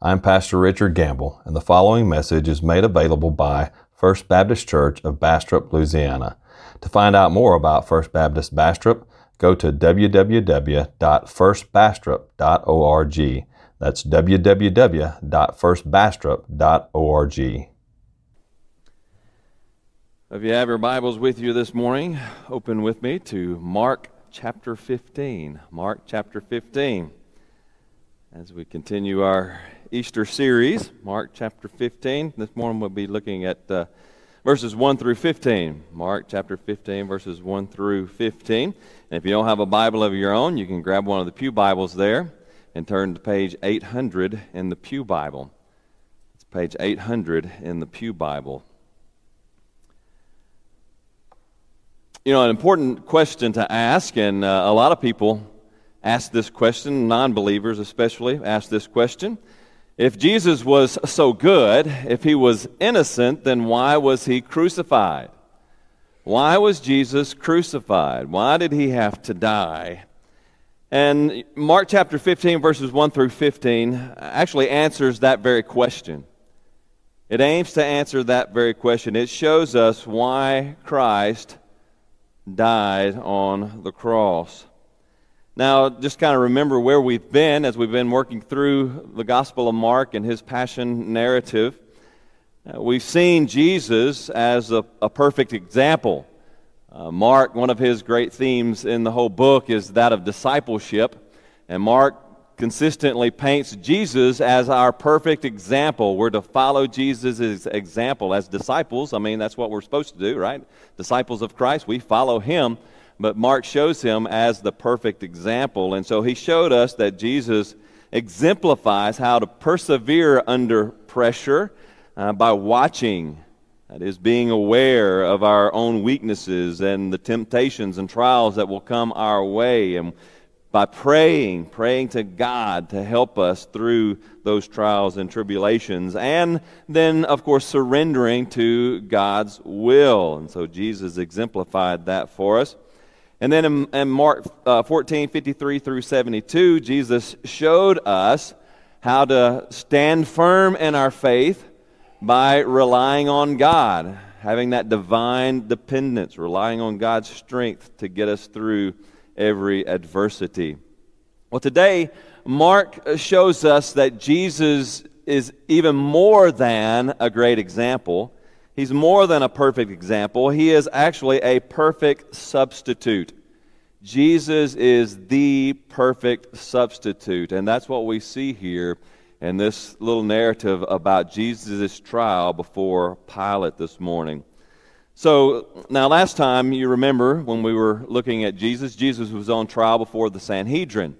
I'm Pastor Richard Gamble, and the following message is made available by First Baptist Church of Bastrop, Louisiana. To find out more about First Baptist Bastrop, go to www.firstbastrop.org. That's www.firstbastrop.org. If you have your Bibles with you this morning, open with me to Mark chapter 15. Mark chapter 15. As we continue our Easter series, Mark chapter 15, this morning we'll be looking at uh, verses 1 through 15. Mark chapter 15, verses 1 through 15. And if you don't have a Bible of your own, you can grab one of the Pew Bibles there and turn to page 800 in the Pew Bible. It's page 800 in the Pew Bible. You know, an important question to ask, and uh, a lot of people ask this question, non believers especially ask this question. If Jesus was so good, if he was innocent, then why was he crucified? Why was Jesus crucified? Why did he have to die? And Mark chapter 15, verses 1 through 15, actually answers that very question. It aims to answer that very question. It shows us why Christ died on the cross. Now, just kind of remember where we've been as we've been working through the Gospel of Mark and his passion narrative. Uh, we've seen Jesus as a, a perfect example. Uh, Mark, one of his great themes in the whole book is that of discipleship. And Mark consistently paints Jesus as our perfect example. We're to follow Jesus' example as disciples. I mean, that's what we're supposed to do, right? Disciples of Christ, we follow him. But Mark shows him as the perfect example. And so he showed us that Jesus exemplifies how to persevere under pressure uh, by watching. That is, being aware of our own weaknesses and the temptations and trials that will come our way. And by praying, praying to God to help us through those trials and tribulations, and then, of course, surrendering to God's will. And so Jesus exemplified that for us. And then in, in Mark uh, 14 53 through 72, Jesus showed us how to stand firm in our faith by relying on God, having that divine dependence, relying on God's strength to get us through every adversity. Well, today, Mark shows us that Jesus is even more than a great example. He's more than a perfect example. He is actually a perfect substitute. Jesus is the perfect substitute. And that's what we see here in this little narrative about Jesus' trial before Pilate this morning. So, now last time you remember when we were looking at Jesus, Jesus was on trial before the Sanhedrin.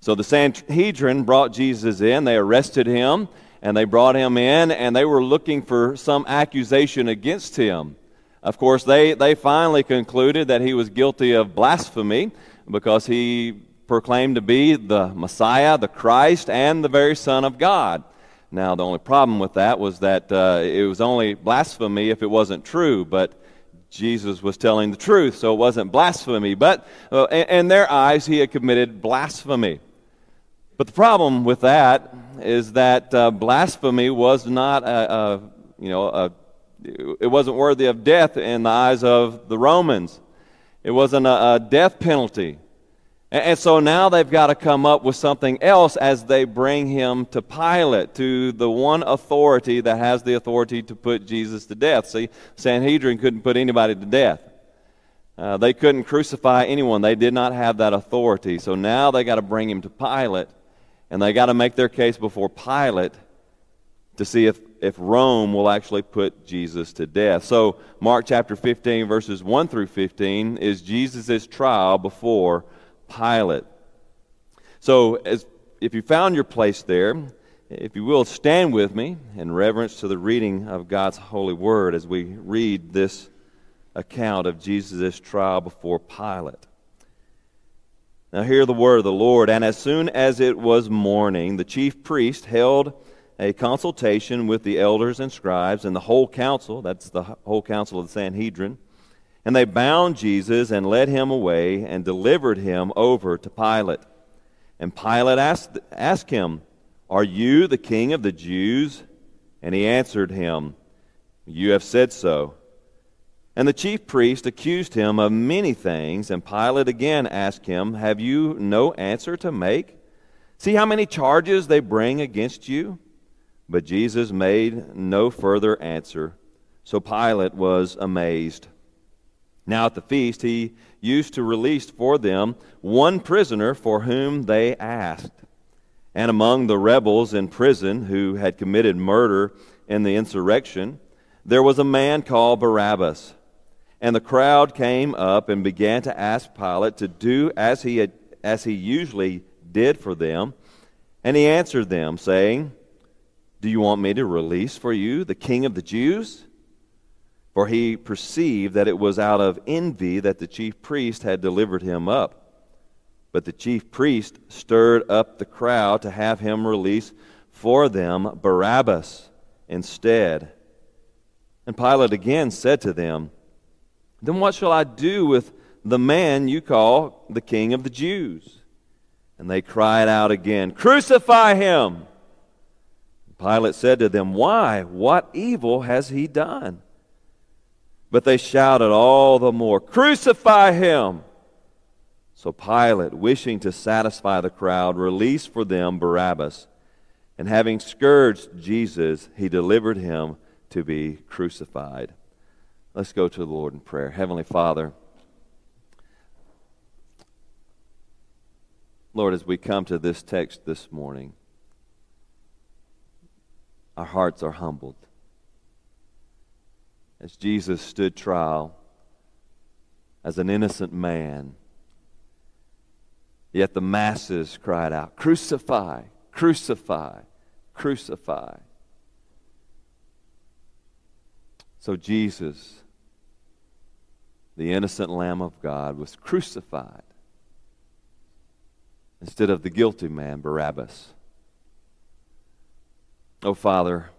So the Sanhedrin brought Jesus in, they arrested him, and they brought him in, and they were looking for some accusation against him. Of course, they, they finally concluded that he was guilty of blasphemy because he proclaimed to be the Messiah, the Christ, and the very Son of God. Now, the only problem with that was that uh, it was only blasphemy if it wasn't true, but Jesus was telling the truth, so it wasn't blasphemy. But uh, in their eyes, he had committed blasphemy. But the problem with that is that uh, blasphemy was not a, a you know, a, it wasn't worthy of death in the eyes of the Romans. It wasn't a, a death penalty. And so now they've got to come up with something else as they bring him to Pilate, to the one authority that has the authority to put Jesus to death. See, Sanhedrin couldn't put anybody to death. Uh, they couldn't crucify anyone. They did not have that authority. So now they got to bring him to Pilate, and they got to make their case before Pilate to see if, if Rome will actually put Jesus to death. So Mark chapter 15, verses 1 through 15, is Jesus' trial before Pilate. So, as, if you found your place there, if you will, stand with me in reverence to the reading of God's holy word as we read this account of Jesus' trial before Pilate. Now, hear the word of the Lord. And as soon as it was morning, the chief priest held a consultation with the elders and scribes and the whole council that's the whole council of the Sanhedrin and they bound Jesus and led him away and delivered him over to Pilate. And Pilate asked, asked him, Are you the king of the Jews? And he answered him, You have said so. And the chief priest accused him of many things, and Pilate again asked him, Have you no answer to make? See how many charges they bring against you? But Jesus made no further answer. So Pilate was amazed. Now at the feast, he used to release for them one prisoner for whom they asked. And among the rebels in prison who had committed murder in the insurrection, there was a man called Barabbas. And the crowd came up and began to ask Pilate to do as he, had, as he usually did for them. And he answered them, saying, Do you want me to release for you the king of the Jews? For he perceived that it was out of envy that the chief priest had delivered him up. But the chief priest stirred up the crowd to have him release for them Barabbas instead. And Pilate again said to them, Then what shall I do with the man you call the king of the Jews? And they cried out again, Crucify him! Pilate said to them, Why? What evil has he done? But they shouted all the more, Crucify him! So Pilate, wishing to satisfy the crowd, released for them Barabbas. And having scourged Jesus, he delivered him to be crucified. Let's go to the Lord in prayer. Heavenly Father, Lord, as we come to this text this morning, our hearts are humbled. As Jesus stood trial as an innocent man, yet the masses cried out, Crucify, crucify, crucify. So Jesus, the innocent Lamb of God, was crucified instead of the guilty man, Barabbas. Oh, Father,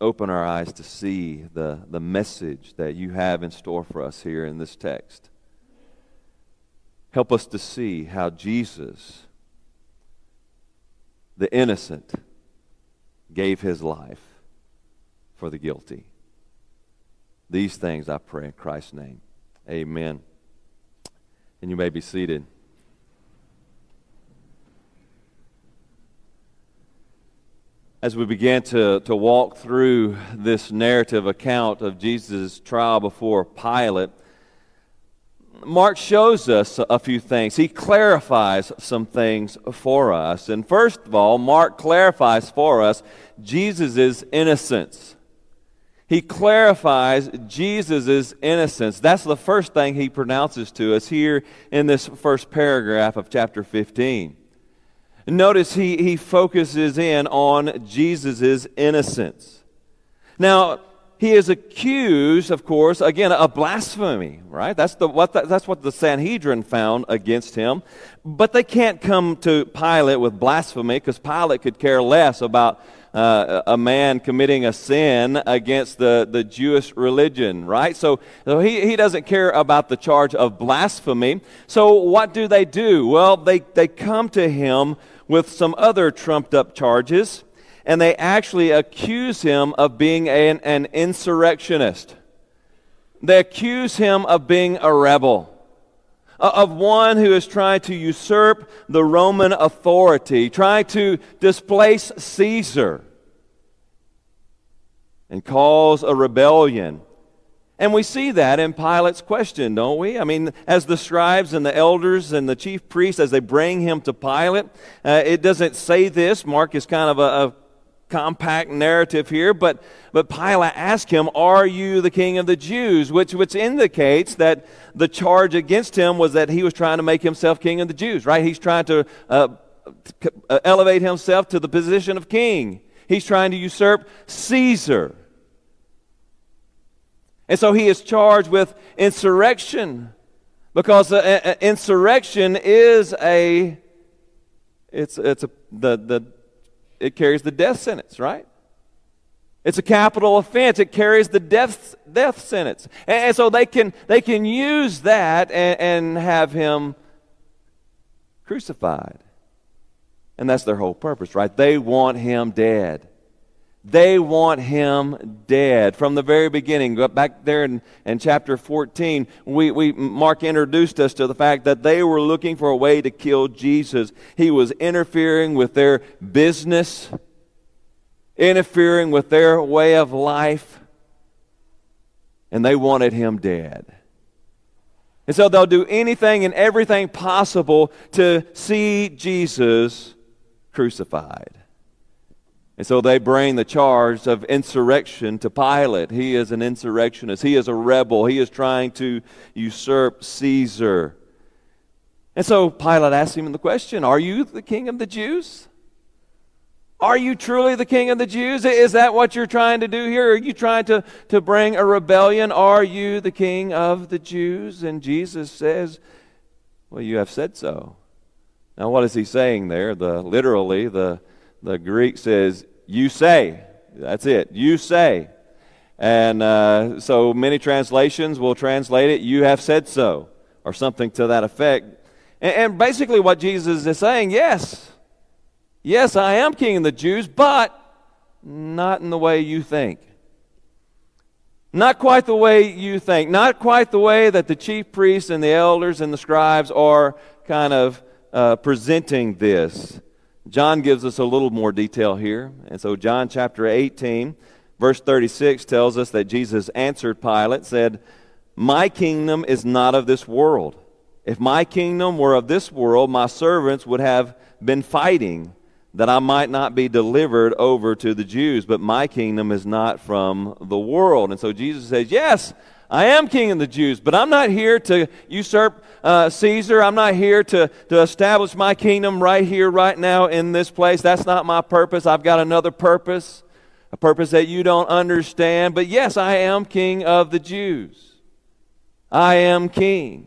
open our eyes to see the, the message that you have in store for us here in this text. Help us to see how Jesus, the innocent, gave his life for the guilty. These things I pray in Christ's name. Amen. And you may be seated. as we began to, to walk through this narrative account of Jesus' trial before Pilate, Mark shows us a few things. He clarifies some things for us. And first of all, Mark clarifies for us Jesus' innocence. He clarifies Jesus' innocence. That's the first thing he pronounces to us here in this first paragraph of chapter 15. Notice he, he focuses in on Jesus' innocence. Now, he is accused, of course, again, of blasphemy, right? That's, the, what the, that's what the Sanhedrin found against him. But they can't come to Pilate with blasphemy because Pilate could care less about uh, a man committing a sin against the, the Jewish religion, right? So, so he, he doesn't care about the charge of blasphemy. So what do they do? Well, they, they come to him with some other trumped up charges, and they actually accuse him of being an, an insurrectionist. They accuse him of being a rebel, of one who is trying to usurp the Roman authority, trying to displace Caesar and cause a rebellion and we see that in Pilate's question, don't we? I mean, as the scribes and the elders and the chief priests, as they bring him to Pilate, uh, it doesn't say this. Mark is kind of a compact narrative here, but, but Pilate asked him, Are you the king of the Jews? Which, which indicates that the charge against him was that he was trying to make himself king of the Jews, right? He's trying to uh, elevate himself to the position of king, he's trying to usurp Caesar. And so he is charged with insurrection because uh, uh, insurrection is a it's it's a the the it carries the death sentence, right? It's a capital offense. It carries the death death sentence, and, and so they can they can use that and, and have him crucified. And that's their whole purpose, right? They want him dead. They want him dead. From the very beginning, back there in, in chapter 14, we, we, Mark introduced us to the fact that they were looking for a way to kill Jesus. He was interfering with their business, interfering with their way of life, and they wanted him dead. And so they'll do anything and everything possible to see Jesus crucified. And so they bring the charge of insurrection to Pilate. He is an insurrectionist. He is a rebel. He is trying to usurp Caesar. And so Pilate asks him the question Are you the king of the Jews? Are you truly the king of the Jews? Is that what you're trying to do here? Are you trying to, to bring a rebellion? Are you the king of the Jews? And Jesus says, Well, you have said so. Now, what is he saying there? The literally, the the Greek says, you say. That's it. You say. And uh, so many translations will translate it, you have said so, or something to that effect. And, and basically, what Jesus is saying, yes, yes, I am king of the Jews, but not in the way you think. Not quite the way you think. Not quite the way that the chief priests and the elders and the scribes are kind of uh, presenting this. John gives us a little more detail here. And so, John chapter 18, verse 36 tells us that Jesus answered Pilate, said, My kingdom is not of this world. If my kingdom were of this world, my servants would have been fighting that I might not be delivered over to the Jews. But my kingdom is not from the world. And so Jesus says, Yes, I am king of the Jews, but I'm not here to usurp uh, Caesar. I'm not here to, to establish my kingdom right here, right now, in this place. That's not my purpose. I've got another purpose, a purpose that you don't understand. But yes, I am king of the Jews. I am king.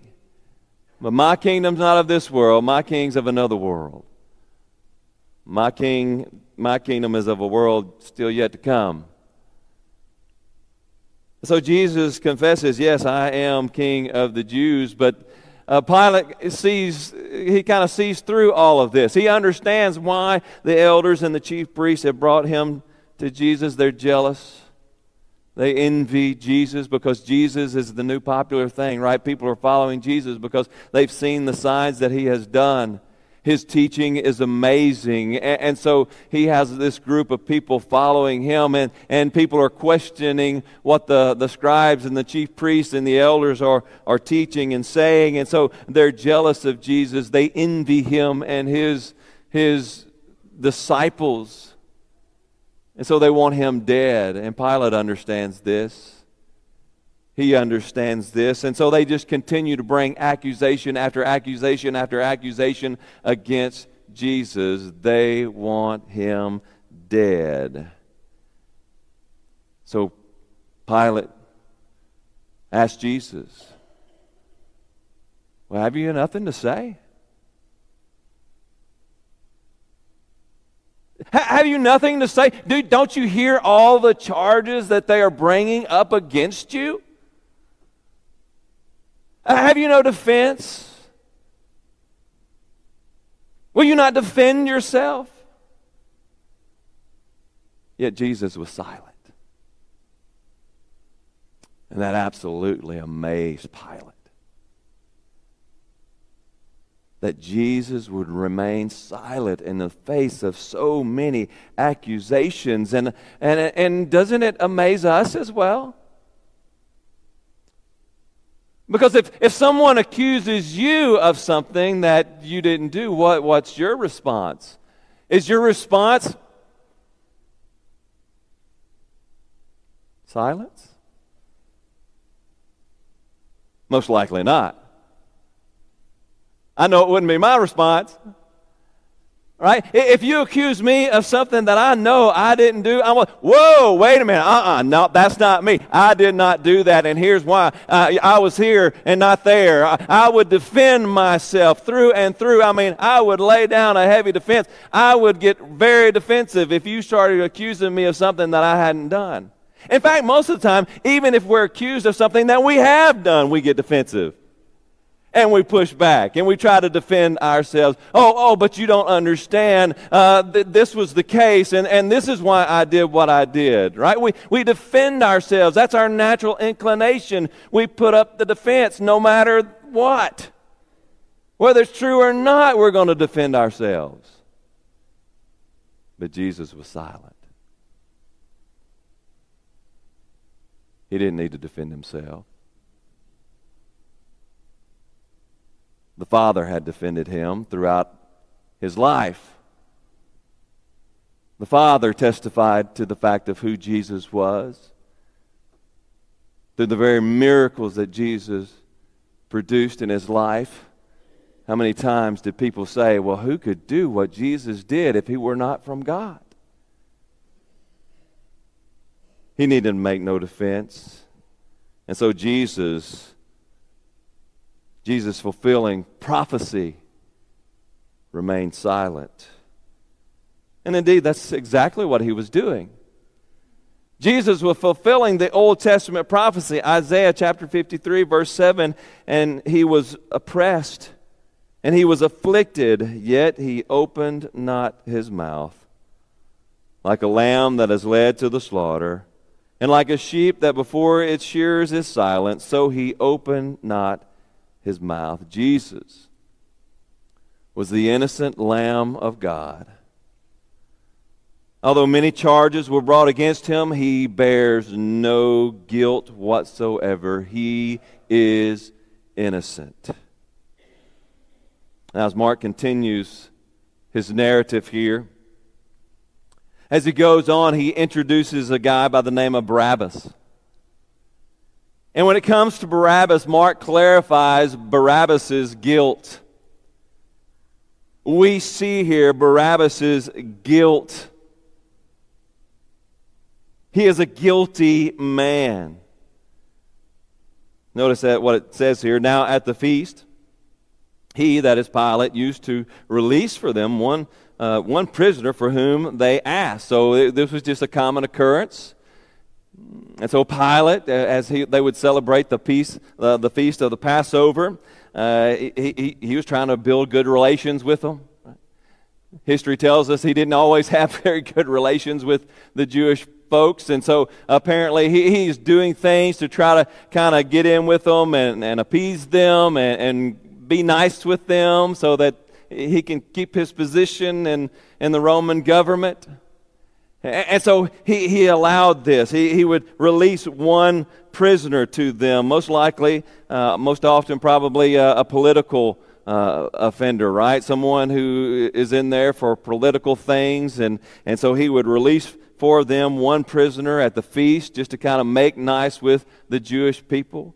But my kingdom's not of this world, my king's of another world. My king, my kingdom is of a world still yet to come. So Jesus confesses, Yes, I am king of the Jews, but uh, Pilate sees, he kind of sees through all of this. He understands why the elders and the chief priests have brought him to Jesus. They're jealous. They envy Jesus because Jesus is the new popular thing, right? People are following Jesus because they've seen the signs that he has done. His teaching is amazing. And, so he has this group of people following him, and, and people are questioning what the, the scribes and the chief priests and the elders are, are teaching and saying. And so they're jealous of Jesus. They envy him and his, his disciples. And so they want him dead. And Pilate understands this. He understands this. And so they just continue to bring accusation after accusation after accusation against Jesus. They want him dead. So Pilate asked Jesus, Well, have you nothing to say? Have you nothing to say? Dude, don't you hear all the charges that they are bringing up against you? Uh, have you no defense? Will you not defend yourself? Yet Jesus was silent. And that absolutely amazed Pilate. That Jesus would remain silent in the face of so many accusations. And, and, and doesn't it amaze us as well? Because if, if someone accuses you of something that you didn't do, what, what's your response? Is your response silence? Most likely not. I know it wouldn't be my response. Right? If you accuse me of something that I know I didn't do, I'm like, whoa, wait a minute. Uh uh-uh, uh no, that's not me. I did not do that, and here's why. Uh, I was here and not there. I, I, would defend myself through and through. I mean, I would lay down a heavy defense. I would get very defensive if you started accusing me of something that I hadn't done. In fact, most of the time, even if we're accused of something that we have done, we get defensive. And we push back and we try to defend ourselves. Oh, oh, but you don't understand. Uh, th- this was the case, and, and this is why I did what I did, right? We, we defend ourselves. That's our natural inclination. We put up the defense no matter what. Whether it's true or not, we're going to defend ourselves. But Jesus was silent. He didn't need to defend himself. The Father had defended him throughout his life. The Father testified to the fact of who Jesus was through the very miracles that Jesus produced in his life. How many times did people say, Well, who could do what Jesus did if he were not from God? He needed to make no defense. And so Jesus Jesus fulfilling prophecy remained silent. And indeed, that's exactly what he was doing. Jesus was fulfilling the Old Testament prophecy, Isaiah chapter 53, verse 7, and he was oppressed and he was afflicted, yet he opened not his mouth. Like a lamb that is led to the slaughter, and like a sheep that before its shears is silent, so he opened not his mouth. Jesus was the innocent Lamb of God. Although many charges were brought against him, he bears no guilt whatsoever. He is innocent. Now, as Mark continues his narrative here, as he goes on, he introduces a guy by the name of Barabbas. And when it comes to Barabbas, Mark clarifies Barabbas's guilt. We see here Barabbas's guilt. He is a guilty man. Notice that what it says here. Now at the feast, he, that is Pilate, used to release for them one, uh, one prisoner for whom they asked. So this was just a common occurrence. And so Pilate, uh, as he, they would celebrate the, peace, uh, the feast of the Passover, uh, he, he, he, was trying to build good relations with them. History tells us he didn't always have very good relations with the Jewish folks, and so apparently he, he's doing things to try to kind of get in with them and, and appease them and, and be nice with them so that he can keep his position in, in the Roman government. And so he, he allowed this. He, he would release one prisoner to them, most likely, uh, most often, probably a, a political uh, offender, right? Someone who is in there for political things. And, and so he would release for them one prisoner at the feast just to kind of make nice with the Jewish people.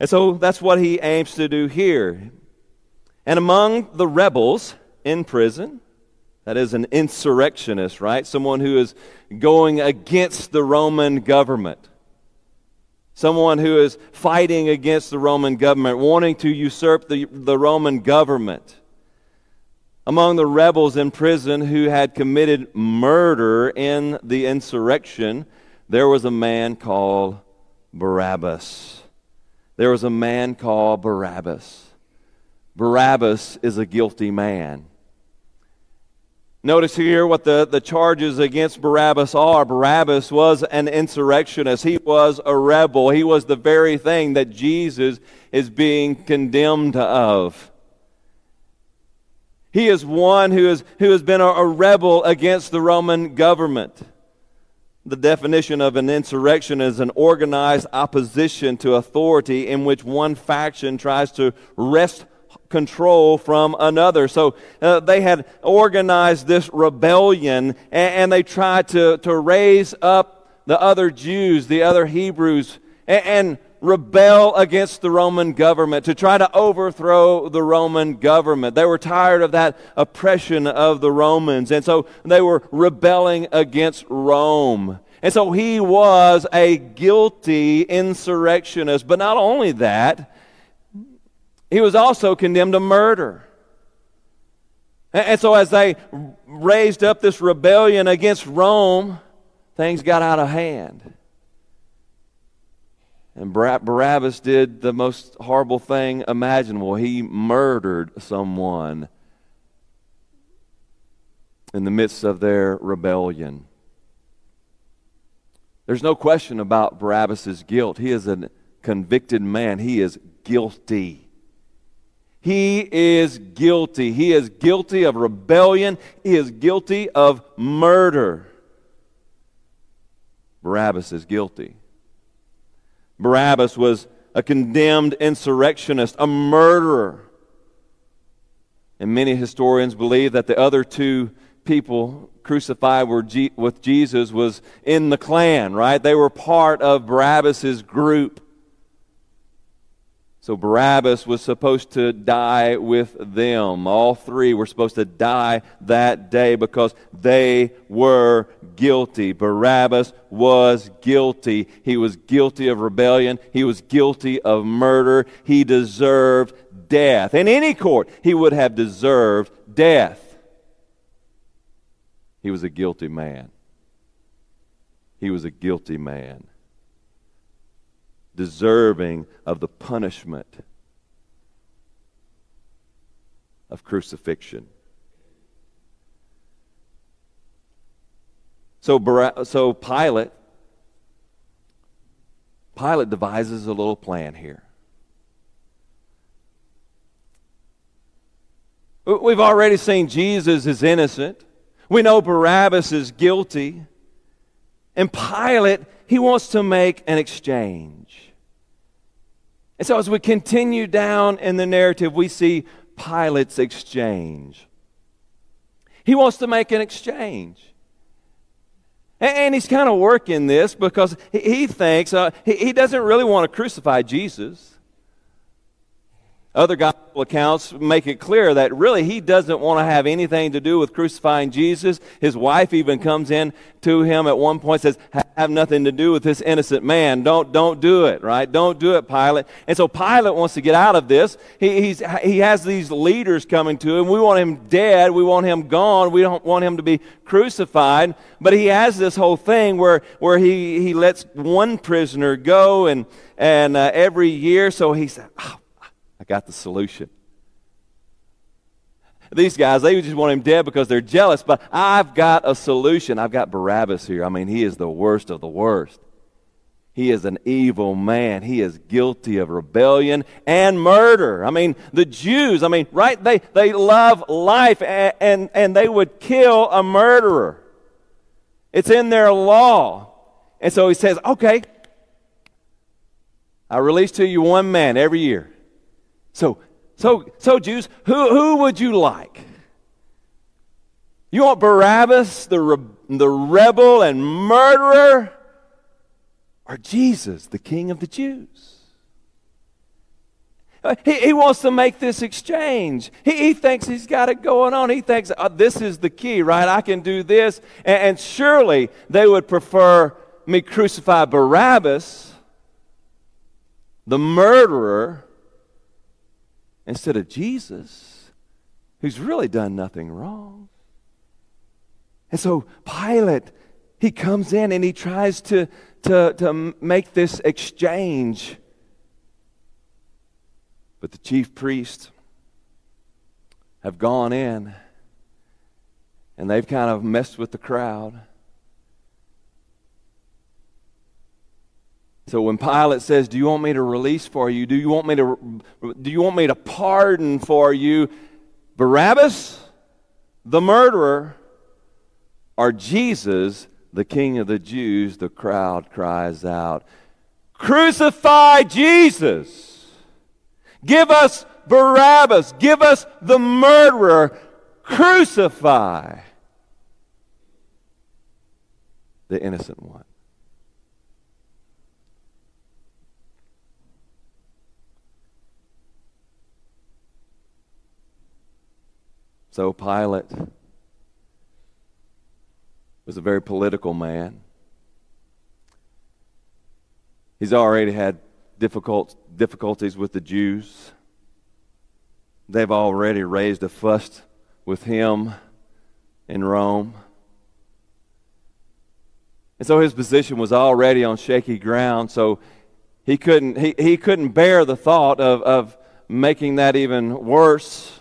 And so that's what he aims to do here. And among the rebels in prison, that is an insurrectionist, right? Someone who is going against the Roman government. Someone who is fighting against the Roman government, wanting to usurp the, the Roman government. Among the rebels in prison who had committed murder in the insurrection, there was a man called Barabbas. There was a man called Barabbas. Barabbas is a guilty man. Notice here what the, the charges against Barabbas are. Barabbas was an insurrectionist. He was a rebel. He was the very thing that Jesus is being condemned of. He is one who, is, who has been a, a rebel against the Roman government. The definition of an insurrection is an organized opposition to authority in which one faction tries to wrest control from another. So uh, they had organized this rebellion and, and, they tried to, to raise up the other Jews, the other Hebrews, and, and rebel against the Roman government, to try to overthrow the Roman government. They were tired of that oppression of the Romans, and so they were rebelling against Rome. And so he was a guilty insurrectionist. But not only that, he was also condemned to murder. And so, as they raised up this rebellion against Rome, things got out of hand. And Barabbas did the most horrible thing imaginable. He murdered someone in the midst of their rebellion. There's no question about Barabbas' guilt. He is a convicted man, he is guilty. He is guilty. He is guilty of rebellion. He is guilty of murder. Barabbas is guilty. Barabbas was a condemned insurrectionist, a murderer. And many historians believe that the other two people crucified with Jesus was in the clan, right? They were part of Barabbas' group. So Barabbas was supposed to die with them. All three were supposed to die that day because they were guilty. Barabbas was guilty. He was guilty of rebellion. He was guilty of murder. He deserved death. In any court, he would have deserved death. He was a guilty man. He was a guilty man deserving of the punishment of crucifixion. So, so Pilate, Pilate devises a little plan here. We've already seen Jesus is innocent. We know Barabbas is guilty. And Pilate, he wants to make an exchange. And so, as we continue down in the narrative, we see Pilate's exchange. He wants to make an exchange. And he's kind of working this because he thinks uh, he doesn't really want to crucify Jesus. Other gospel accounts make it clear that really he doesn't want to have anything to do with crucifying Jesus. His wife even comes in to him at one point says, "Have nothing to do with this innocent man. Don't don't do it, right? Don't do it, Pilate." And so Pilate wants to get out of this. He he has these leaders coming to him. We want him dead. We want him gone. We don't want him to be crucified. But he has this whole thing where where he he lets one prisoner go and and uh, every year. So he said. Oh, I got the solution. These guys, they just want him dead because they're jealous, but I've got a solution. I've got Barabbas here. I mean, he is the worst of the worst. He is an evil man. He is guilty of rebellion and murder. I mean, the Jews, I mean, right? They, they love life and, and, and they would kill a murderer. It's in their law. And so he says, okay, I release to you one man every year. So, so, so Jews, who, who would you like? You want Barabbas, the, re, the rebel and murderer, or Jesus, the King of the Jews? He, he wants to make this exchange. He, he thinks he's got it going on. He thinks oh, this is the key, right? I can do this. And, and surely they would prefer me crucify Barabbas, the murderer, instead of Jesus, who's really done nothing wrong. And so Pilate, he comes in and he tries to, to, to make this exchange. But the chief priests have gone in and they've kind of messed with the crowd. So when Pilate says, "Do you want me to release for you? Do you want me to do you want me to pardon for you Barabbas, the murderer, or Jesus, the king of the Jews?" The crowd cries out, "Crucify Jesus! Give us Barabbas! Give us the murderer! Crucify the innocent one." So Pilate was a very political man. He's already had difficult, difficulties with the Jews. They've already raised a fuss with him in Rome. And so his position was already on shaky ground. So he couldn't, he, he couldn't bear the thought of, of making that even worse.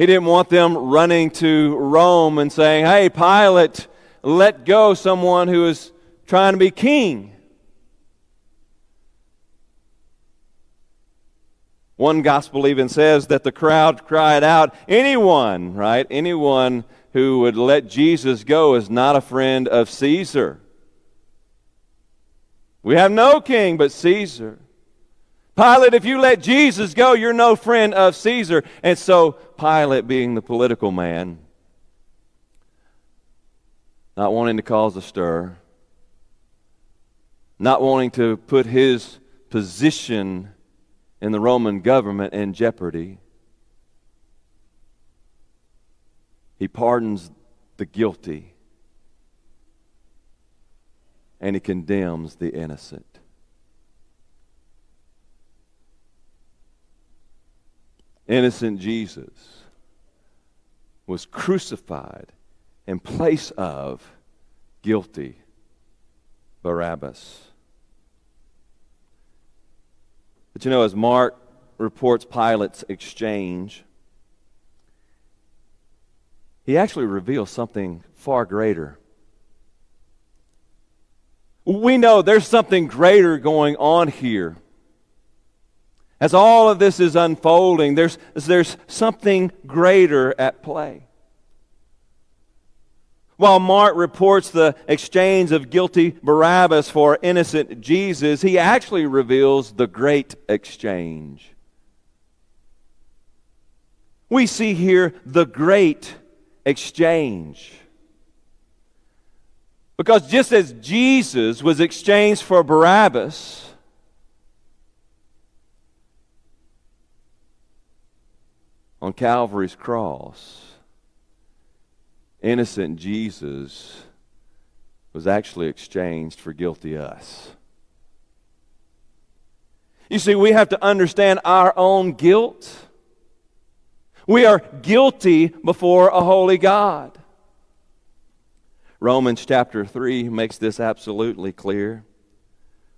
He didn't want them running to Rome and saying, Hey, Pilate, let go someone who is trying to be king. One gospel even says that the crowd cried out, Anyone, right? Anyone who would let Jesus go is not a friend of Caesar. We have no king but Caesar. Pilate, if you let Jesus go, you're no friend of Caesar. And so, Pilate, being the political man, not wanting to cause a stir, not wanting to put his position in the Roman government in jeopardy, he pardons the guilty and he condemns the innocent. Innocent Jesus was crucified in place of guilty Barabbas. But you know, as Mark reports Pilate's exchange, he actually reveals something far greater. We know there's something greater going on here. As all of this is unfolding, there's, there's something greater at play. While Mark reports the exchange of guilty Barabbas for innocent Jesus, he actually reveals the great exchange. We see here the great exchange. Because just as Jesus was exchanged for Barabbas, on Calvary's cross, innocent Jesus was actually exchanged for guilty us. You see, we have to understand our own guilt. We are guilty before a holy God. Romans chapter 3 makes this absolutely clear.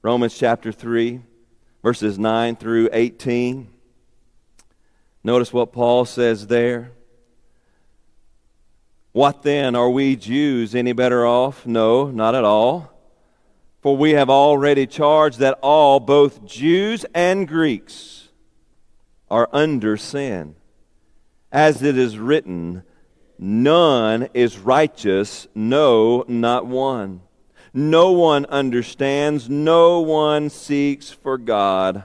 Romans chapter 3, verses 9 through 18. Notice what Paul says there. What then? Are we Jews any better off? No, not at all. For we have already charged that all, both Jews and Greeks, are under sin. As it is written, none is righteous, no, not one. No one understands, no one seeks for God.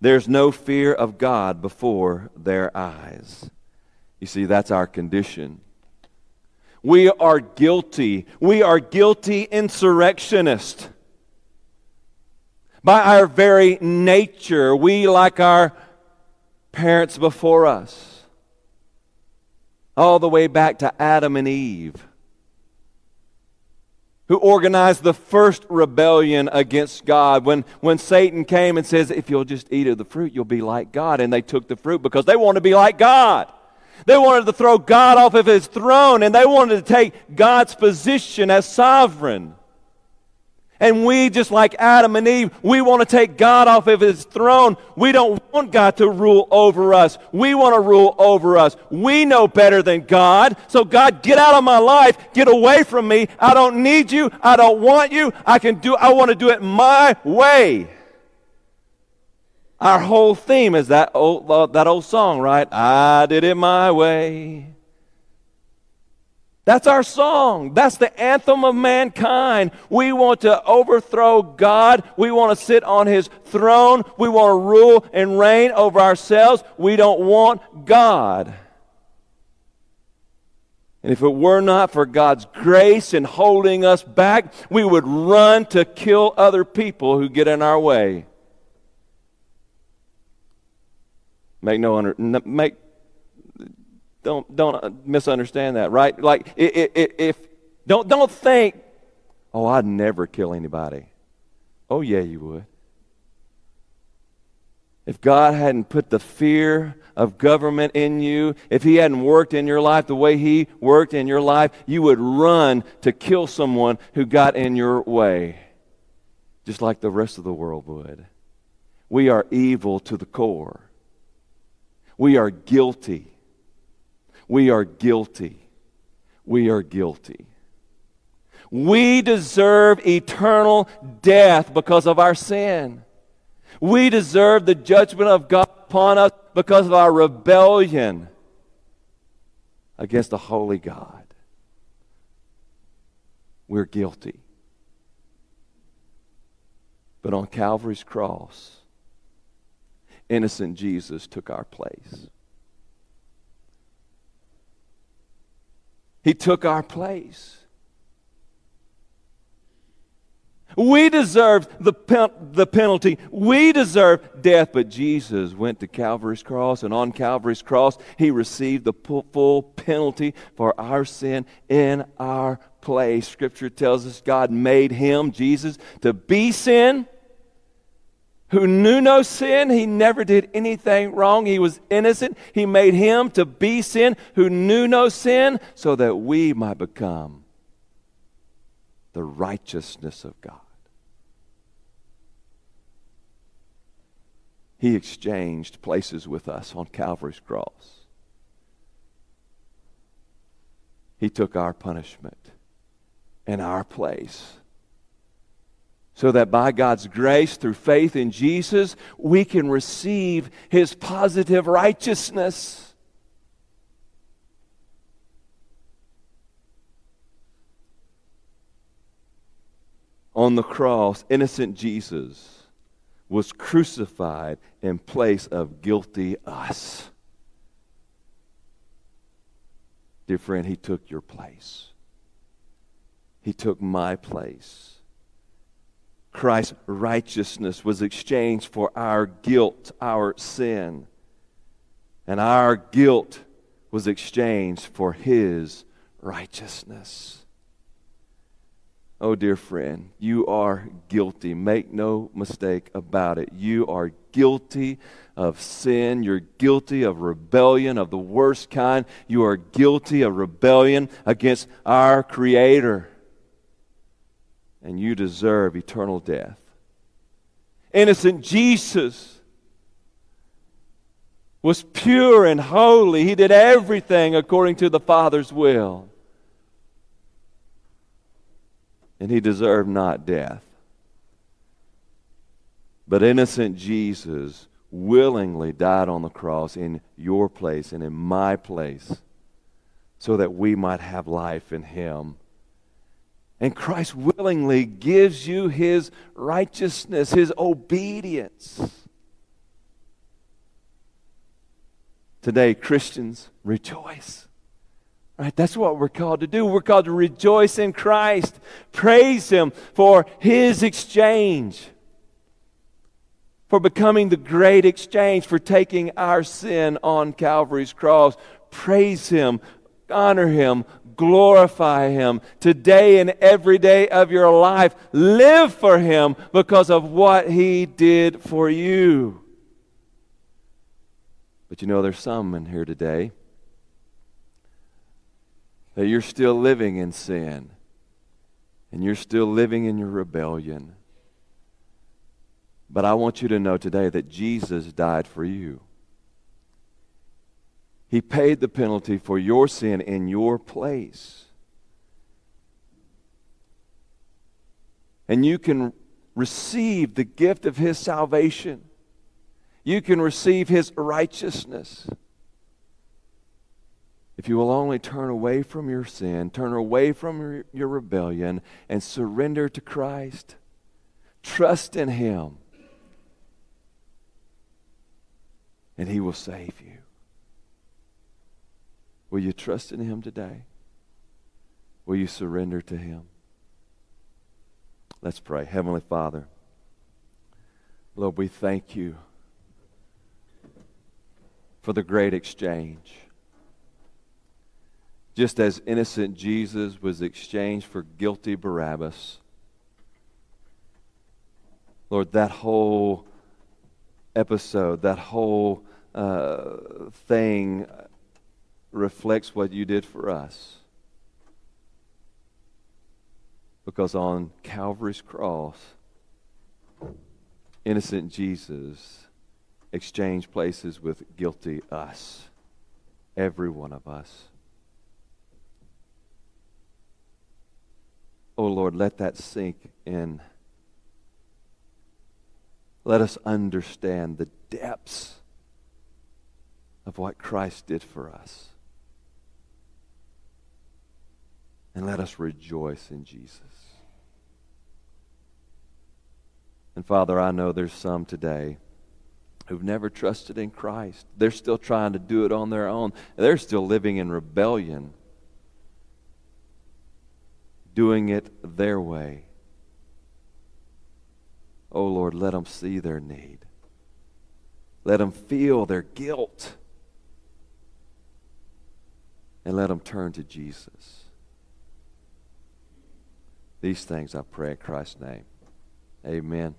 There's no fear of God before their eyes. You see, that's our condition. We are guilty. We are guilty insurrectionists. By our very nature, we, like our parents before us, all the way back to Adam and Eve, who organized the first rebellion against God when, when Satan came and says, If you'll just eat of the fruit, you'll be like God. And they took the fruit because they wanted to be like God. They wanted to throw God off of his throne and they wanted to take God's position as sovereign. And we, just like Adam and Eve, we want to take God off of his throne. We don't want God to rule over us. We want to rule over us. We know better than God. So, God, get out of my life. Get away from me. I don't need you. I don't want you. I can do, I want to do it my way. Our whole theme is that old, uh, that old song, right? I did it my way. That's our song. That's the anthem of mankind. We want to overthrow God. We want to sit on his throne. We want to rule and reign over ourselves. We don't want God. And if it were not for God's grace in holding us back, we would run to kill other people who get in our way. Make no under, make don't don't uh, misunderstand that, right? Like if, if don't don't think, oh, I'd never kill anybody. Oh yeah, you would. If God hadn't put the fear of government in you, if He hadn't worked in your life the way He worked in your life, you would run to kill someone who got in your way, just like the rest of the world would. We are evil to the core. We are guilty. We are guilty. We are guilty. We deserve eternal death because of our sin. We deserve the judgment of God upon us because of our rebellion against the holy God. We're guilty. But on Calvary's cross, innocent Jesus took our place. He took our place. We deserve the, pen- the penalty. We deserve death. But Jesus went to Calvary's cross, and on Calvary's cross, he received the full penalty for our sin in our place. Scripture tells us God made him, Jesus, to be sin who knew no sin. He never did anything wrong. He was innocent. He made him to be sin who knew no sin so that we might become the righteousness of God. He exchanged places with us on Calvary's cross. He took our punishment in our place. So that by God's grace, through faith in Jesus, we can receive His positive righteousness. on the cross, innocent Jesus was crucified in place of guilty us. Dear friend, he took your place. He took my place. Christ's righteousness was exchanged for our guilt, our sin. And our guilt was exchanged for his righteousness. Oh, dear friend, you are guilty. Make no mistake about it. You are guilty of sin. You're guilty of rebellion of the worst kind. You are guilty of rebellion against our Creator. And you deserve eternal death. Innocent Jesus was pure and holy. He did everything according to the Father's will and he deserved not death. But innocent Jesus willingly died on the cross in your place and in my place so that we might have life in him. And Christ willingly gives you his righteousness, his obedience. Today, Christians, rejoice. Right? That's what we're called to do. We're called to rejoice in Christ, praise Him for His exchange, for becoming the great exchange, for taking our sin on Calvary's cross. Praise Him, honor Him, glorify Him today and every day of your life. Live for Him because of what He did for you. But you know, there's some in here today that you're still living in sin and you're still living in your rebellion. But I want you to know today that Jesus died for you. He paid the penalty for your sin in your place. And you can receive the gift of His salvation. You can receive His righteousness. If you will only turn away from your sin, turn away from your, rebellion, and surrender to Christ, trust in Him, and He will save you. Will you trust in Him today? Will you surrender to Him? Let's pray. Heavenly Father, Lord, we thank you for the great exchange. Just as innocent Jesus was exchanged for guilty Barabbas, Lord, that whole episode, that whole uh, thing reflects what you did for us. Because on Calvary's cross, innocent Jesus exchanged places with guilty us, every one of us. Oh Lord, let that sink in. Let us understand the depths of what Christ did for us. And let us rejoice in Jesus. And Father, I know there's some today who've never trusted in Christ. They're still trying to do it on their own. They're still living in rebellion, doing it their way. Oh Lord, let them see their need. Let them feel their guilt. And let them turn to Jesus. These things I pray in Christ's name. Amen.